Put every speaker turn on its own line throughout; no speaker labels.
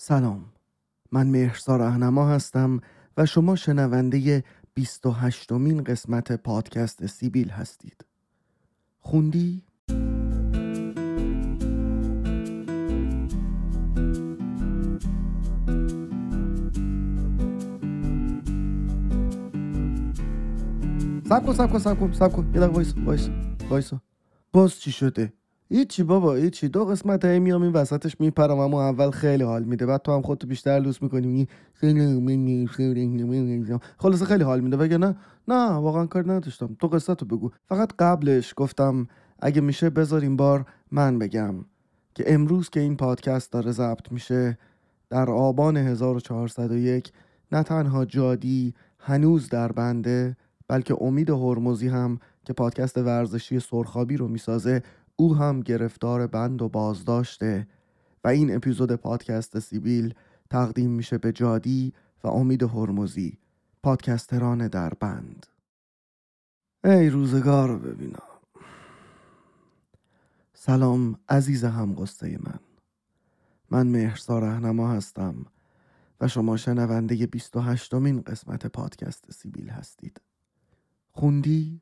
سلام. من مهرسا رهنما هستم و شما شنونده 28 مین قسمت پادکست سیبیل هستید. خوندی؟ سب کن سب کن سب کن سب کن. یه دقیقه وایسا وایسا وایسا. باز چی شده؟ هیچی بابا هیچی. دو قسمت هی میام این وسطش میپرم اما اول خیلی حال میده. بعد تو هم خودتو بیشتر لوس می‌کنی. خلاصه خیلی حال میده. بگه نه؟ نه واقعا کار نداشتم. تو قصه تو بگو. فقط قبلش گفتم اگه میشه بذار بار من بگم که امروز که این پادکست داره ضبط میشه در آبان 1401 نه تنها جادی هنوز در بنده بلکه امید هرمزی هم که پادکست ورزشی سرخابی رو می‌سازه او هم گرفتار بند و بازداشته و این اپیزود پادکست سیبیل تقدیم میشه به جادی و امید هرمزی پادکستران در بند. ای روزگار رو ببینم سلام عزیز هم قصه من. من مهرسا رهنما هستم و شما شنونده 28 مین قسمت پادکست سیبیل هستید. خوندی؟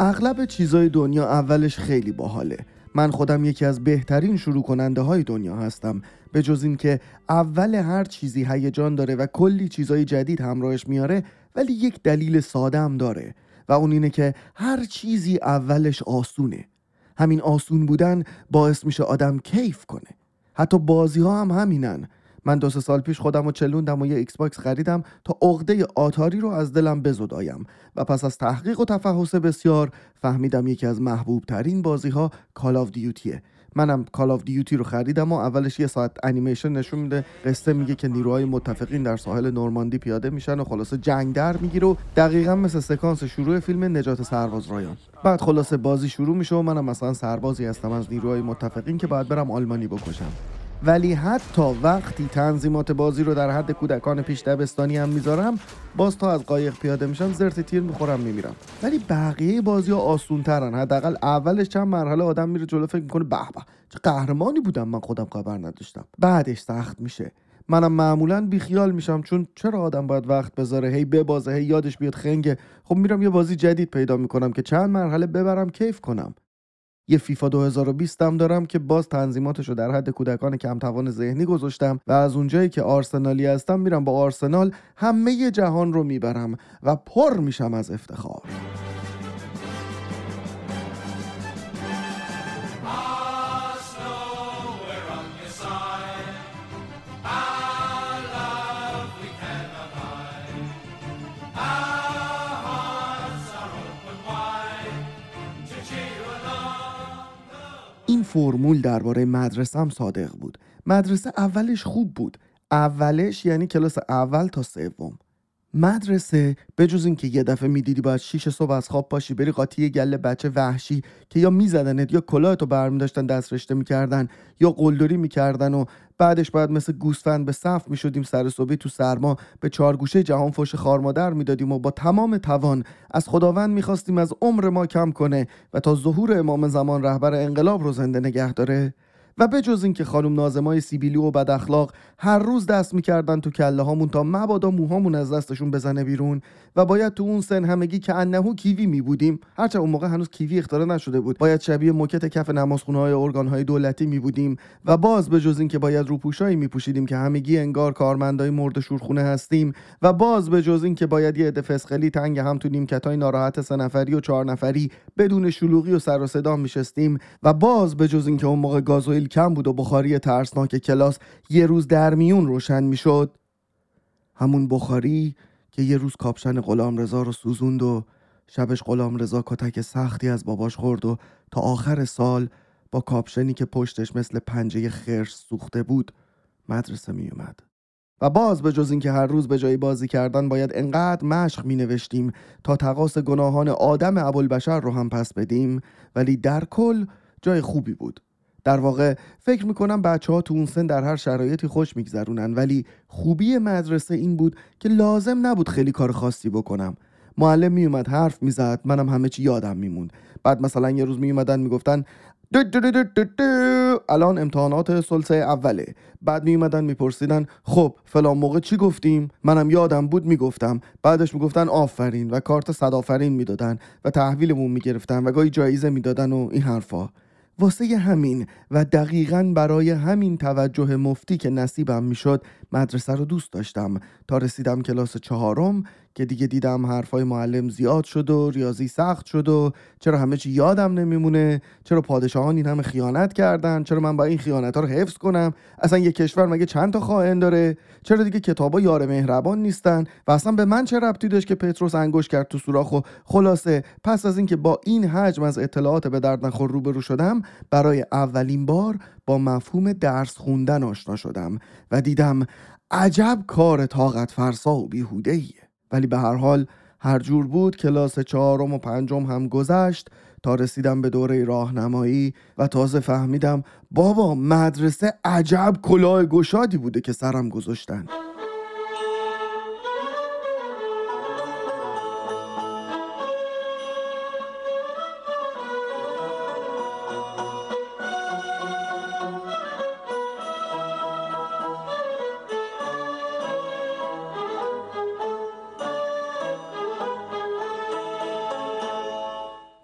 اغلب چیزای دنیا اولش خیلی باحاله. من خودم یکی از بهترین شروع کننده های دنیا هستم. به جز اینکه اول هر چیزی هیجان داره و کلی چیزای جدید همراهش میاره ولی یک دلیل ساده هم داره و اون اینه که هر چیزی اولش آسونه. همین آسون بودن باعث میشه آدم کیف کنه. حتی بازی ها هم همینن. من دو سه سال پیش خودم رو چلوندم و یه Xbox خریدم تا عقده آتاری رو از دلم بزدایم. و پس از تحقیق و تفحص بسیار فهمیدم یکی از محبوب ترین بازی ها Call of Duty ه منم Call of Duty رو خریدم و اولش یه ساعت انیمیشن نشون میده. قصه میگه که نیروهای متفقین در ساحل نورماندی پیاده میشن و خلاصه جنگ در می‌گیره و دقیقا مثل سکانس شروع فیلم نجات سرباز رایان. بعد خلاصه بازی شروع میشه و منم مثلا سربازی هستم از نیروهای متفقین که باید برم آلمانی بکشم. ولی حتی وقتی تنظیمات بازی رو در حد کودکان پیش دبستانی هم می‌ذارم باز تا از قایق پیاده میشم زرت تیر می‌خورم میمیرم. ولی بقیه بازی ها آسون ترن حداقل اولش چند مرحله آدم میره جلو فکر می‌کنه به به چه قهرمانی بودم من خودم خبر نداشتم. بعدش سخت میشه. منم معمولا بیخیال میشم چون چرا آدم باید وقت بذاره؟ هی ببازه هی یادش بیاد خنگه خب میرم یه بازی جدید پیدا می‌کنم که چند مرحله ببرم کیف کنم. یه فیفا 2020 هم دارم که باز تنظیماتش رو در حد کودکان کم توان ذهنی گذاشتم و از اونجایی که آرسنالی هستم میرم با آرسنال همه جهان رو می‌برم و پر میشم از افتخار. فرمول درباره مدرسه هم صادق بود. مدرسه اولش خوب بود. اولش یعنی کلاس اول تا سوم. مدرسه به جز اینکه یه دفعه می‌دیدی باید شیش صبح از خواب پاشی بری قاطی گله بچه وحشی که یا میزدنت یا کلاهتو برمی داشتن دست رشته می‌کردن یا قلدری می‌کردن و بعدش باید مثل گوسفند به صف می‌شدیم سر صبحی تو سرما به چارگوشه جهان فوش خارمادر می‌دادیم و با تمام توان از خداوند می‌خواستیم از عمر ما کم کنه و تا ظهور امام زمان رهبر انقلاب رو زنده نگه داره. و به جز اینکه خانم نازمای سیبیلی و بد اخلاق هر روز دست می‌کردن تو کله هامون تا مبادا موهامون از دستشون بزنه بیرون و باید تو اون سن همگی که انهو کیوی می بودیم هرچند اون موقع هنوز کیوی اختراع نشده بود باید شبیه موکت کف نمازخونه های ارگان های دولتی می بودیم و باز به جز اینکه باید روپوشایی می پوشیدیم که همگی انگار کارمندای مرد شورخونه هستیم و باز به جز اینکه باید یه عده فسقلی تنگ هم تو نیمکتای ناراحت سه نفری و چهار نفری بدون شلوغی و سر و صدا میشستیم و باز به جز اینکه اون موقع گازوئیل کم بود و بخاری ترسناک کلاس یه روز در میون روشن می‌شد همون بخاری که یه روز کاپشن غلام رضا رو سوزوند و شبش غلام رضا کتک سختی از باباش خورد و تا آخر سال با کاپشنی که پشتش مثل پنجه خرس سوخته بود مدرسه می اومد. و باز به جز اینکه هر روز به جای بازی کردن باید انقدر مشق می نوشتیم تا تقاس گناهان آدم ابوالبشر رو هم پس بدیم ولی در کل جای خوبی بود در واقع فکر می‌کنم بچه ها تو اون سن در هر شرایطی خوش میگذرونن. ولی خوبی مدرسه این بود که لازم نبود خیلی کار خاصی بکنم. معلم میومد حرف می‌زد منم همه چی یادم میموند. بعد مثلا یه روز میومدن می‌گفتن دو دو دو دو دو الان امتحانات سلسه اوله. بعد می اومدن میپرسیدن خب فلان موقع چی گفتیم؟ منم یادم بود می‌گفتم. بعدش می‌گفتن آفرین و کارت صد آفرین می‌دادن و تحویلمون می‌گرفتن و گاهی جایزه می‌دادن و این حرفا. واسه همین و دقیقا برای همین توجه مفتی که نصیبم می‌شد مدرسه رو دوست داشتم. تا رسیدم کلاس چهارم که دیگه دیدم حرفای معلم زیاد شد و ریاضی سخت شد و چرا همه چی یادم نمیمونه؟ چرا پادشاهان این همه خیانت کردن؟ چرا من با این خیانت ها رو حفظ کنم؟ اصلا یه کشور مگه چند تا خائن داره؟ چرا دیگه کتابا یار مهربان نیستن؟ و اصلا به من چه ربطی داشت که پتروس انگوش کرد تو سوراخ و خلاصه پس از اینکه با این حجم از اطلاعات به درد نخور روبرو شدم برای اولین بار با مفهوم درس خوندن آشنا شدم و دیدم عجب کار طاقت فرسا و بیهوده ایه. ولی به هر حال هر جور بود کلاس چهارم و پنجم هم گذشت تا رسیدم به دوره راهنمایی و تازه فهمیدم بابا مدرسه عجب کلاه گشادی بوده که سرم گذاشتن.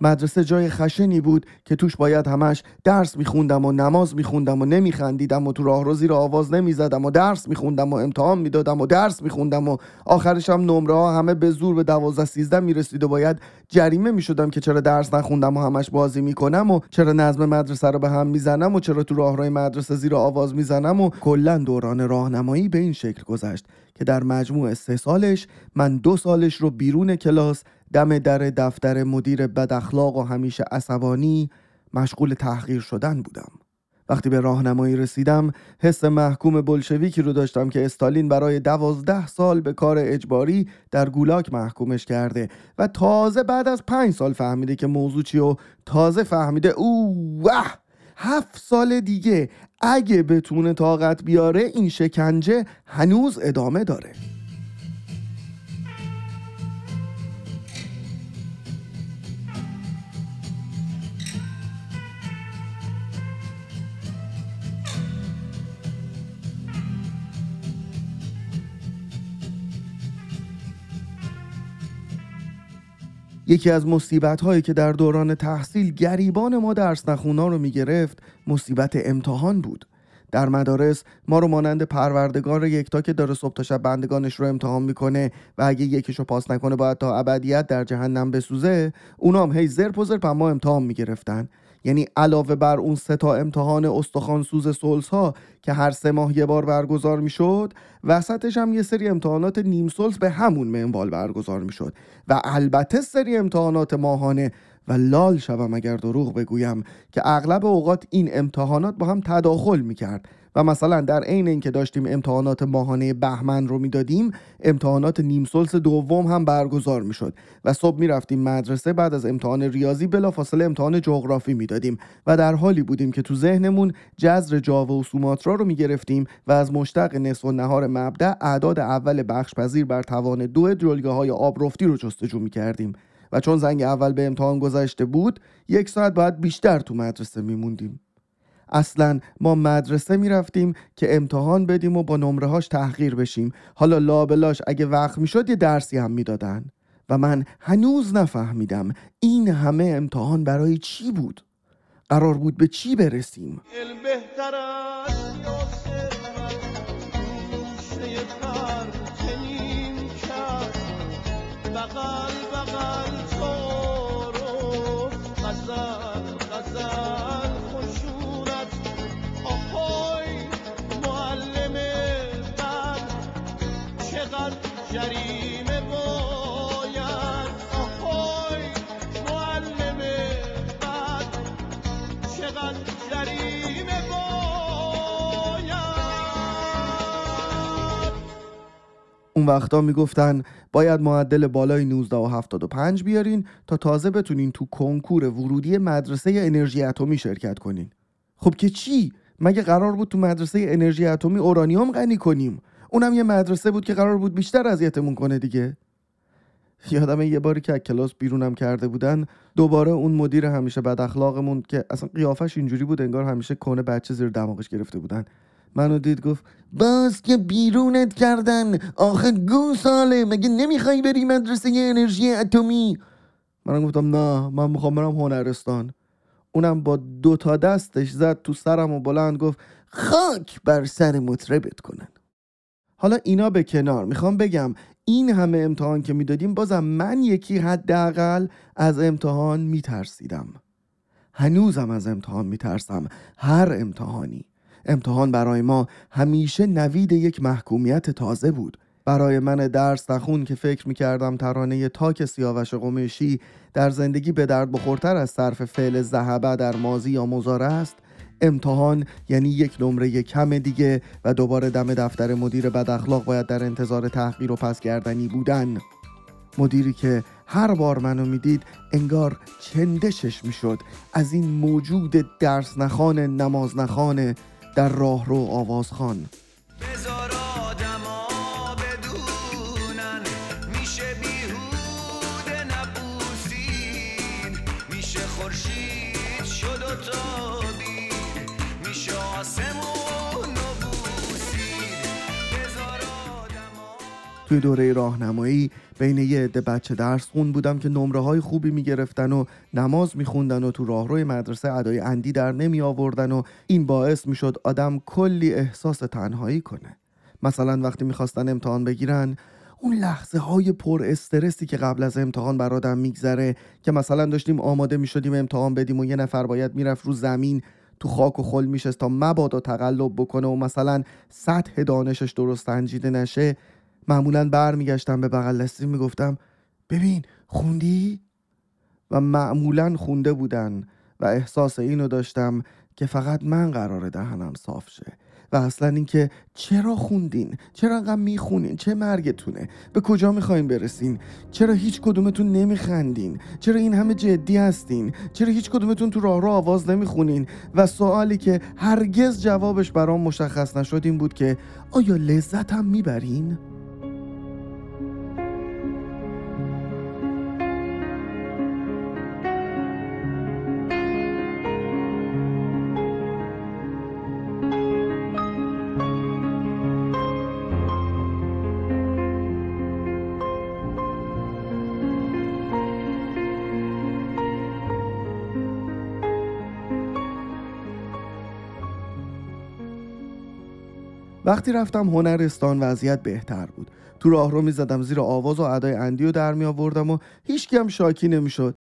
مدرسه جای خشنی بود که توش باید همش درس میخوندم و نماز میخوندم و نمیخندیدم و تو راه رو زیر آواز نمی‌زدم و درس میخوندم و امتحان می‌دادم و درس میخوندم و آخرش هم نمره ها همه به زور به دوازده سیزده می‌رسید و باید جریمه می‌شدم که چرا درس نخوندم و همش بازی می‌کنم و چرا نظم مدرسه رو به هم می‌زنم و چرا تو راهروی مدرسه زیر آواز می‌زنم و کلا دوران راهنمایی به این شکل گذشت که در مجموع سه سالش من دو سالش رو بیرون کلاس دم در دفتر مدیر بد اخلاق و همیشه عصبانی مشغول تحقیر شدن بودم. وقتی به راهنمایی رسیدم حس محکوم بلشویکی رو داشتم که استالین برای دوازده سال به کار اجباری در گولاک محکومش کرده و تازه بعد از پنج سال فهمیده که موضوع چی و تازه فهمیده او هفت سال دیگه اگه بتونه طاقت بیاره این شکنجه هنوز ادامه داره. یکی از مصیبت هایی که در دوران تحصیل گریبان ما درس نخونا رو می‌گرفت مصیبت امتحان بود. در مدارس ما رو مانند پروردگار یکتا که داره صبح تا شب بندگانش رو امتحان می‌کنه و اگه یکیش رو پاس نکنه باید تا ابدیت در جهنم بسوزه اونام هی زرپ و زرپ ما امتحان می‌گرفتن. یعنی علاوه بر اون سه تا امتحان استخوان سوز سولز ها که هر سه ماه یه بار برگزار می‌شد وسطش هم یه سری امتحانات نیم سولز به همون منوال برگزار می‌شد. و البته سری امتحانات ماهانه و لال شوم اگر دروغ بگویم که اغلب اوقات این امتحانات با هم تداخل می‌کرد. و مثلا در عین اینکه داشتیم امتحانات ماهانه بهمن رو می‌دادیم امتحانات نیم سلس دوم هم برگزار می‌شد و صبح می‌رفتیم مدرسه بعد از امتحان ریاضی بلافاصله امتحان جغرافی می‌دادیم و در حالی بودیم که تو ذهنمون جذر جاوا و سوماترا رو می‌گرفتیم و از مشتق نصف و نهار مبدع اعداد اول بخش پذیر بر توان دو جلگه های آبرفتی رو جستجو می‌کردیم. و چون زنگ اول به امتحان گذشته بود یک ساعت بعد بیشتر تو مدرسه میموندیم. اصلا ما مدرسه می‌رفتیم که امتحان بدیم و با نمره هاش تحقیر بشیم. حالا لابلاش اگه وقت می‌شد یه درسی هم می‌دادن. و من هنوز نفهمیدم این همه امتحان برای چی بود. قرار بود به چی برسیم. اون وقتا می‌گفتن باید معدل بالای 19 و 75 بیارین تا تازه بتونین تو کنکور ورودی مدرسه انرژی اتمی شرکت کنین. خب که چی؟ مگه قرار بود تو مدرسه انرژی اتمی اورانیوم غنی کنیم؟ اونم یه مدرسه بود که قرار بود بیشتر اذیتمون کنه دیگه. یادم یه باری که از کلاس بیرونم کرده بودن دوباره اون مدیر همیشه بد اخلاقمون که اصلا قیافش اینجوری بود انگار همیشه کنه بچه زیر دماغش گرفته بودن. منو دید گفت باز که بیرونت کردن آخه گو ساله مگه نمی‌خوای بری مدرسه انرژی اتمی؟ منم گفتم نه من می‌خوام برم هنرستان. اونم با دو تا دستش زد تو سرم و بلند گفت خاک بر سر مطربت کنن. حالا اینا به کنار می‌خوام بگم این همه امتحان که می‌دادیم بازم من یکی حداقل از امتحان میترسیدم. هنوزم از امتحان میترسم هر امتحانی. امتحان برای ما همیشه نوید یک محکومیت تازه بود. برای من درس نخون که فکر می‌کردم ترانه تاک سیاوش قمیشی در زندگی به درد بخورتر از صرف فعل زهبه در مازی یا مزاره است امتحان یعنی یک نمره کم دیگه و دوباره دم دفتر مدیر بد اخلاق باید در انتظار تحقیر و پسگردنی بودن. مدیری که هر بار منو می‌دید انگار چندشش می‌شد. از این موجود درس نخانه نماز نخانه در راه رو توی دوره راهنمایی بین یه عده بچه درس خون بودم که نمره های خوبی می‌گرفتن و نماز میخوندن و تو راهروی مدرسه ادای اندی در نمی آوردن و این باعث می‌شد آدم کلی احساس تنهایی کنه. مثلا وقتی می‌خواستن امتحان بگیرن اون لحظه های پر استرسی که قبل از امتحان بر آدم میگذره که مثلا داشتیم آماده می‌شدیم امتحان بدیم و یه نفر باید می‌رفت رو زمین تو خاک و خل میشست تا مبادا تقلب بکنه و مثلا سطح دانشش درست سنجیده نشه معمولا برمیگشتم به بغل دستی می‌گفتم ببین خوندی؟ و معمولا خونده بودن و احساس اینو داشتم که فقط من قرار دهنم صاف شه و اصلا اینکه چرا خوندین؟ چرا انقدر می‌خونین؟ چه مرگتونه؟ به کجا می‌خواین برسین؟ چرا هیچ کدومتون نمیخندین؟ چرا این همه جدی هستین؟ چرا هیچ کدومتون تو راه رو آواز نمی‌خونین؟ و سوالی که هرگز جوابش برام مشخص نشد این بود که آیا لذت هم می‌برین؟ وقتی رفتم هنرستان وضعیت بهتر بود. تو راه رو می‌زدم زیر آواز و ادای اندی و در می آوردم و هیچ هم شاکی نمی‌شد.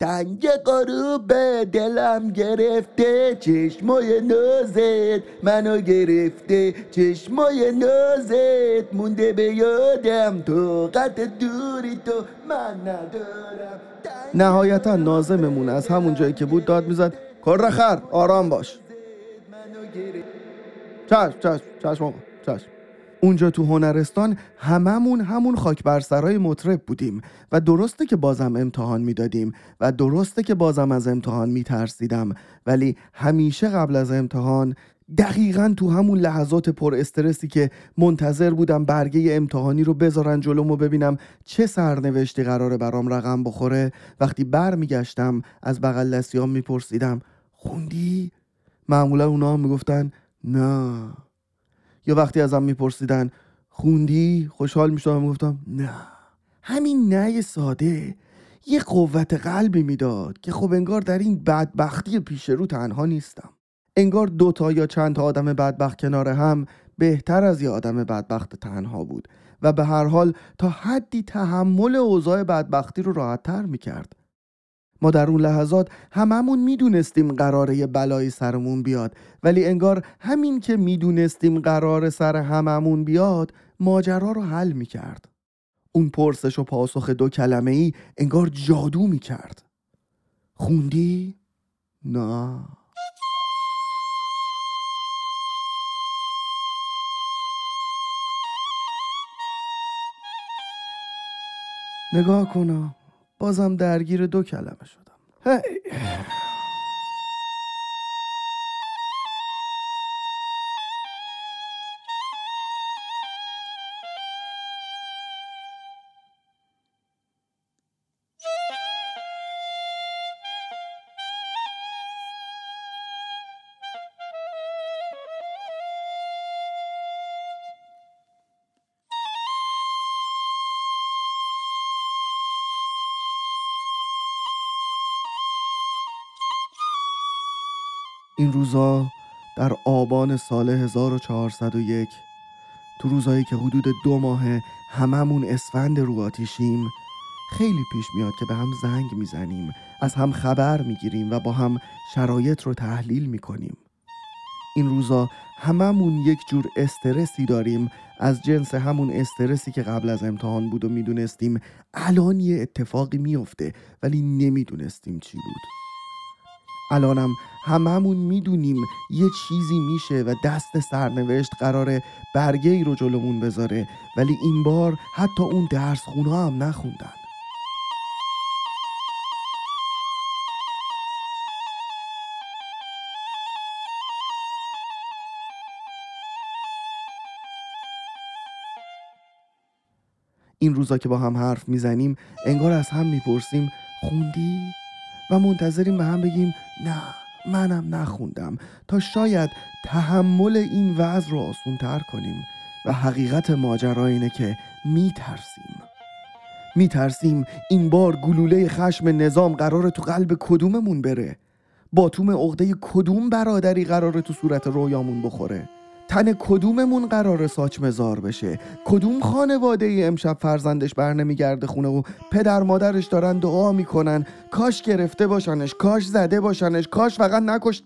تنگ قروب دلم گرفته چشمای نازت منو گرفته. چشمای نازت مونده به یادم. تو قد دوری تو من ندارم. نهایتا نازممون از همون جایی که بود داد می‌زد. کرخر آرام باش. چشم چشم چشم چشم اونجا تو هنرستان هممون همون خاک بر سرای مطرب بودیم و درسته که بازم امتحان می‌دادیم و درسته که بازم از امتحان میترسیدم ولی همیشه قبل از امتحان دقیقا تو همون لحظات پر استرسی که منتظر بودم برگه امتحانی رو بذارن جلوم و ببینم چه سرنوشتی قراره برام رقم بخوره وقتی برمیگشتم از بغل دستیام میپرسیدم خوندی؟ معمولا اونا هم می‌گفتن نه. یا وقتی ازم میپرسیدن خوندی؟ خوشحال می‌شدم. می‌گفتم نه. همین نه ساده یه قوت قلبی می‌داد که خب انگار در این بدبختی پیش رو تنها نیستم. انگار دوتا یا چند تا آدم بدبخت کنار هم بهتر از یه آدم بدبخت تنها بود و به هر حال تا حدی تحمل اوضاع بدبختی رو راحتتر می‌کرد. ما در اون لحظات هممون می‌دونستیم قراره یه بلایی سرمون بیاد ولی انگار همین که می‌دونستیم قرار سر هممون بیاد ماجرا رو حل می کرد اون پرسش و پاسخ دو کلمه ای انگار جادو می کرد خوندی؟ نه. نگاه کنم بازم درگیر دو کلمه شدم هی. این روزا در آبان سال 1401 تو روزایی که حدود دو ماه هممون اسفند رو آتیشیم خیلی پیش میاد که به هم زنگ می‌زنیم از هم خبر می‌گیریم و با هم شرایط رو تحلیل می‌کنیم. این روزا هممون یک جور استرسی داریم از جنس همون استرسی که قبل از امتحان بود و می‌دونستیم الان یه اتفاقی میفته ولی نمی‌دونستیم چی بود. الانم هممون می‌دونیم یه چیزی میشه و دست سرنوشت قراره برگه ای رو جلومون بذاره. ولی این بار حتی اون درس خونه هم نخوندن. این روزا که با هم حرف می‌زنیم انگار از هم می‌پرسیم خوندی؟ و منتظریم به هم بگیم نه. منم نخوندم تا شاید تحمل این وضع رو آسون تر کنیم و حقیقت ماجرا اینه که میترسیم. میترسیم این بار گلوله خشم نظام قرار تو قلب کدوممون بره؟ باتوم عقده کدوم برادری قراره تو صورت رویامون بخوره؟ تن کدوممون قرار ساچ مزار بشه؟ کدوم خانواده ای امشب فرزندش بر نمیگرده خونه و پدر مادرش دارن دعا می‌کنن؟ کاش گرفته باشنش کاش زده باشنش کاش فقط نکشت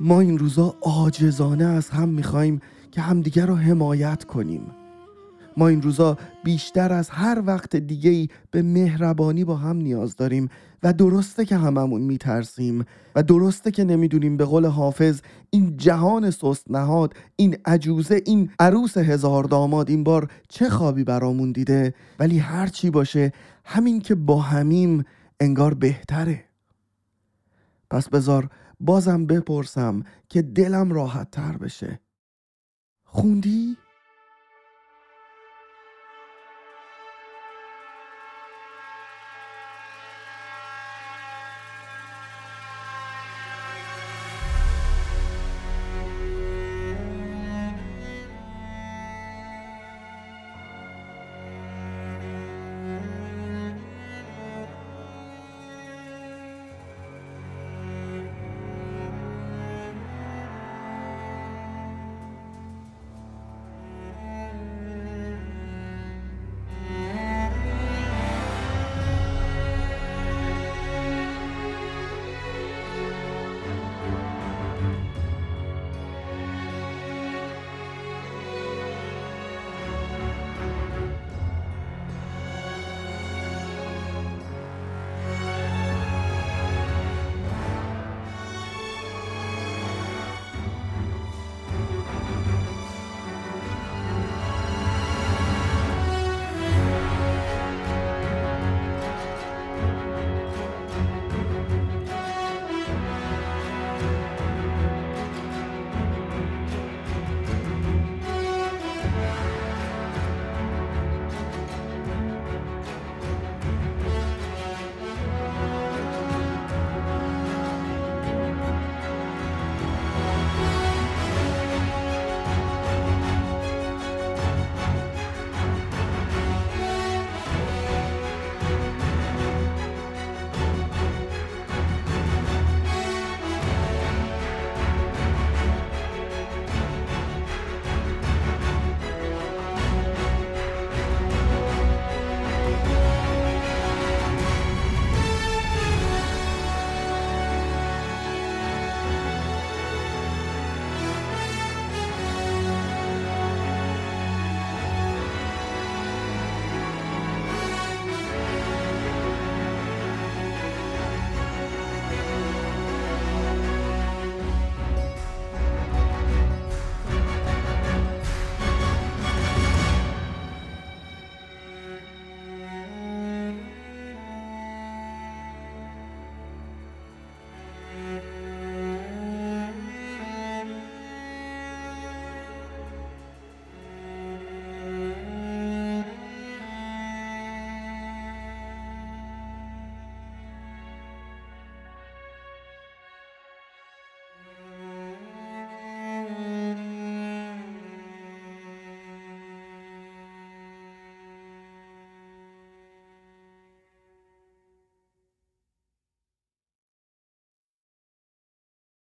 ما این روزا عاجزانه از هم می‌خوایم که همدیگر رو حمایت کنیم. ما این روزا بیشتر از هر وقت دیگه ای به مهربانی با هم نیاز داریم و درسته که هممون میترسیم و درسته که نمی‌دونیم به قول حافظ این جهان سست نهاد این عجوزه این عروس هزار داماد این بار چه خوابی برامون دیده؟ ولی هر چی باشه همین که با همیم انگار بهتره. پس بذار بازم بپرسم که دلم راحت تر بشه. خوندی؟